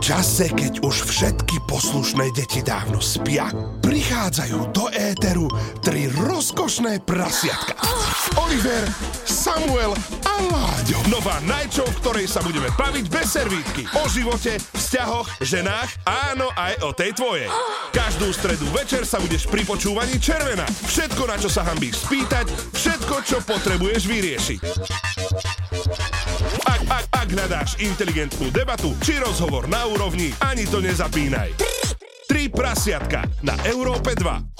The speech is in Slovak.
čase, keď už všetky poslušné deti dávno spia, prichádzajú do éteru tri rozkošné prasiatka. Oliver, Samuel a Láďo. Nová Show, v ktorej sa budeme baviť bez servítky. O živote, vzťahoch, ženách, áno aj o tej tvojej. Každú stredu večer sa budeš pri počúvaní červená. Všetko, na čo sa hambíš spýtať, všetko, čo potrebuješ vyriešiť. Ak, hľadáš inteligentnú debatu či rozhovor na úrovni, ani to nezapínaj. Tri prasiatka na Európe 2.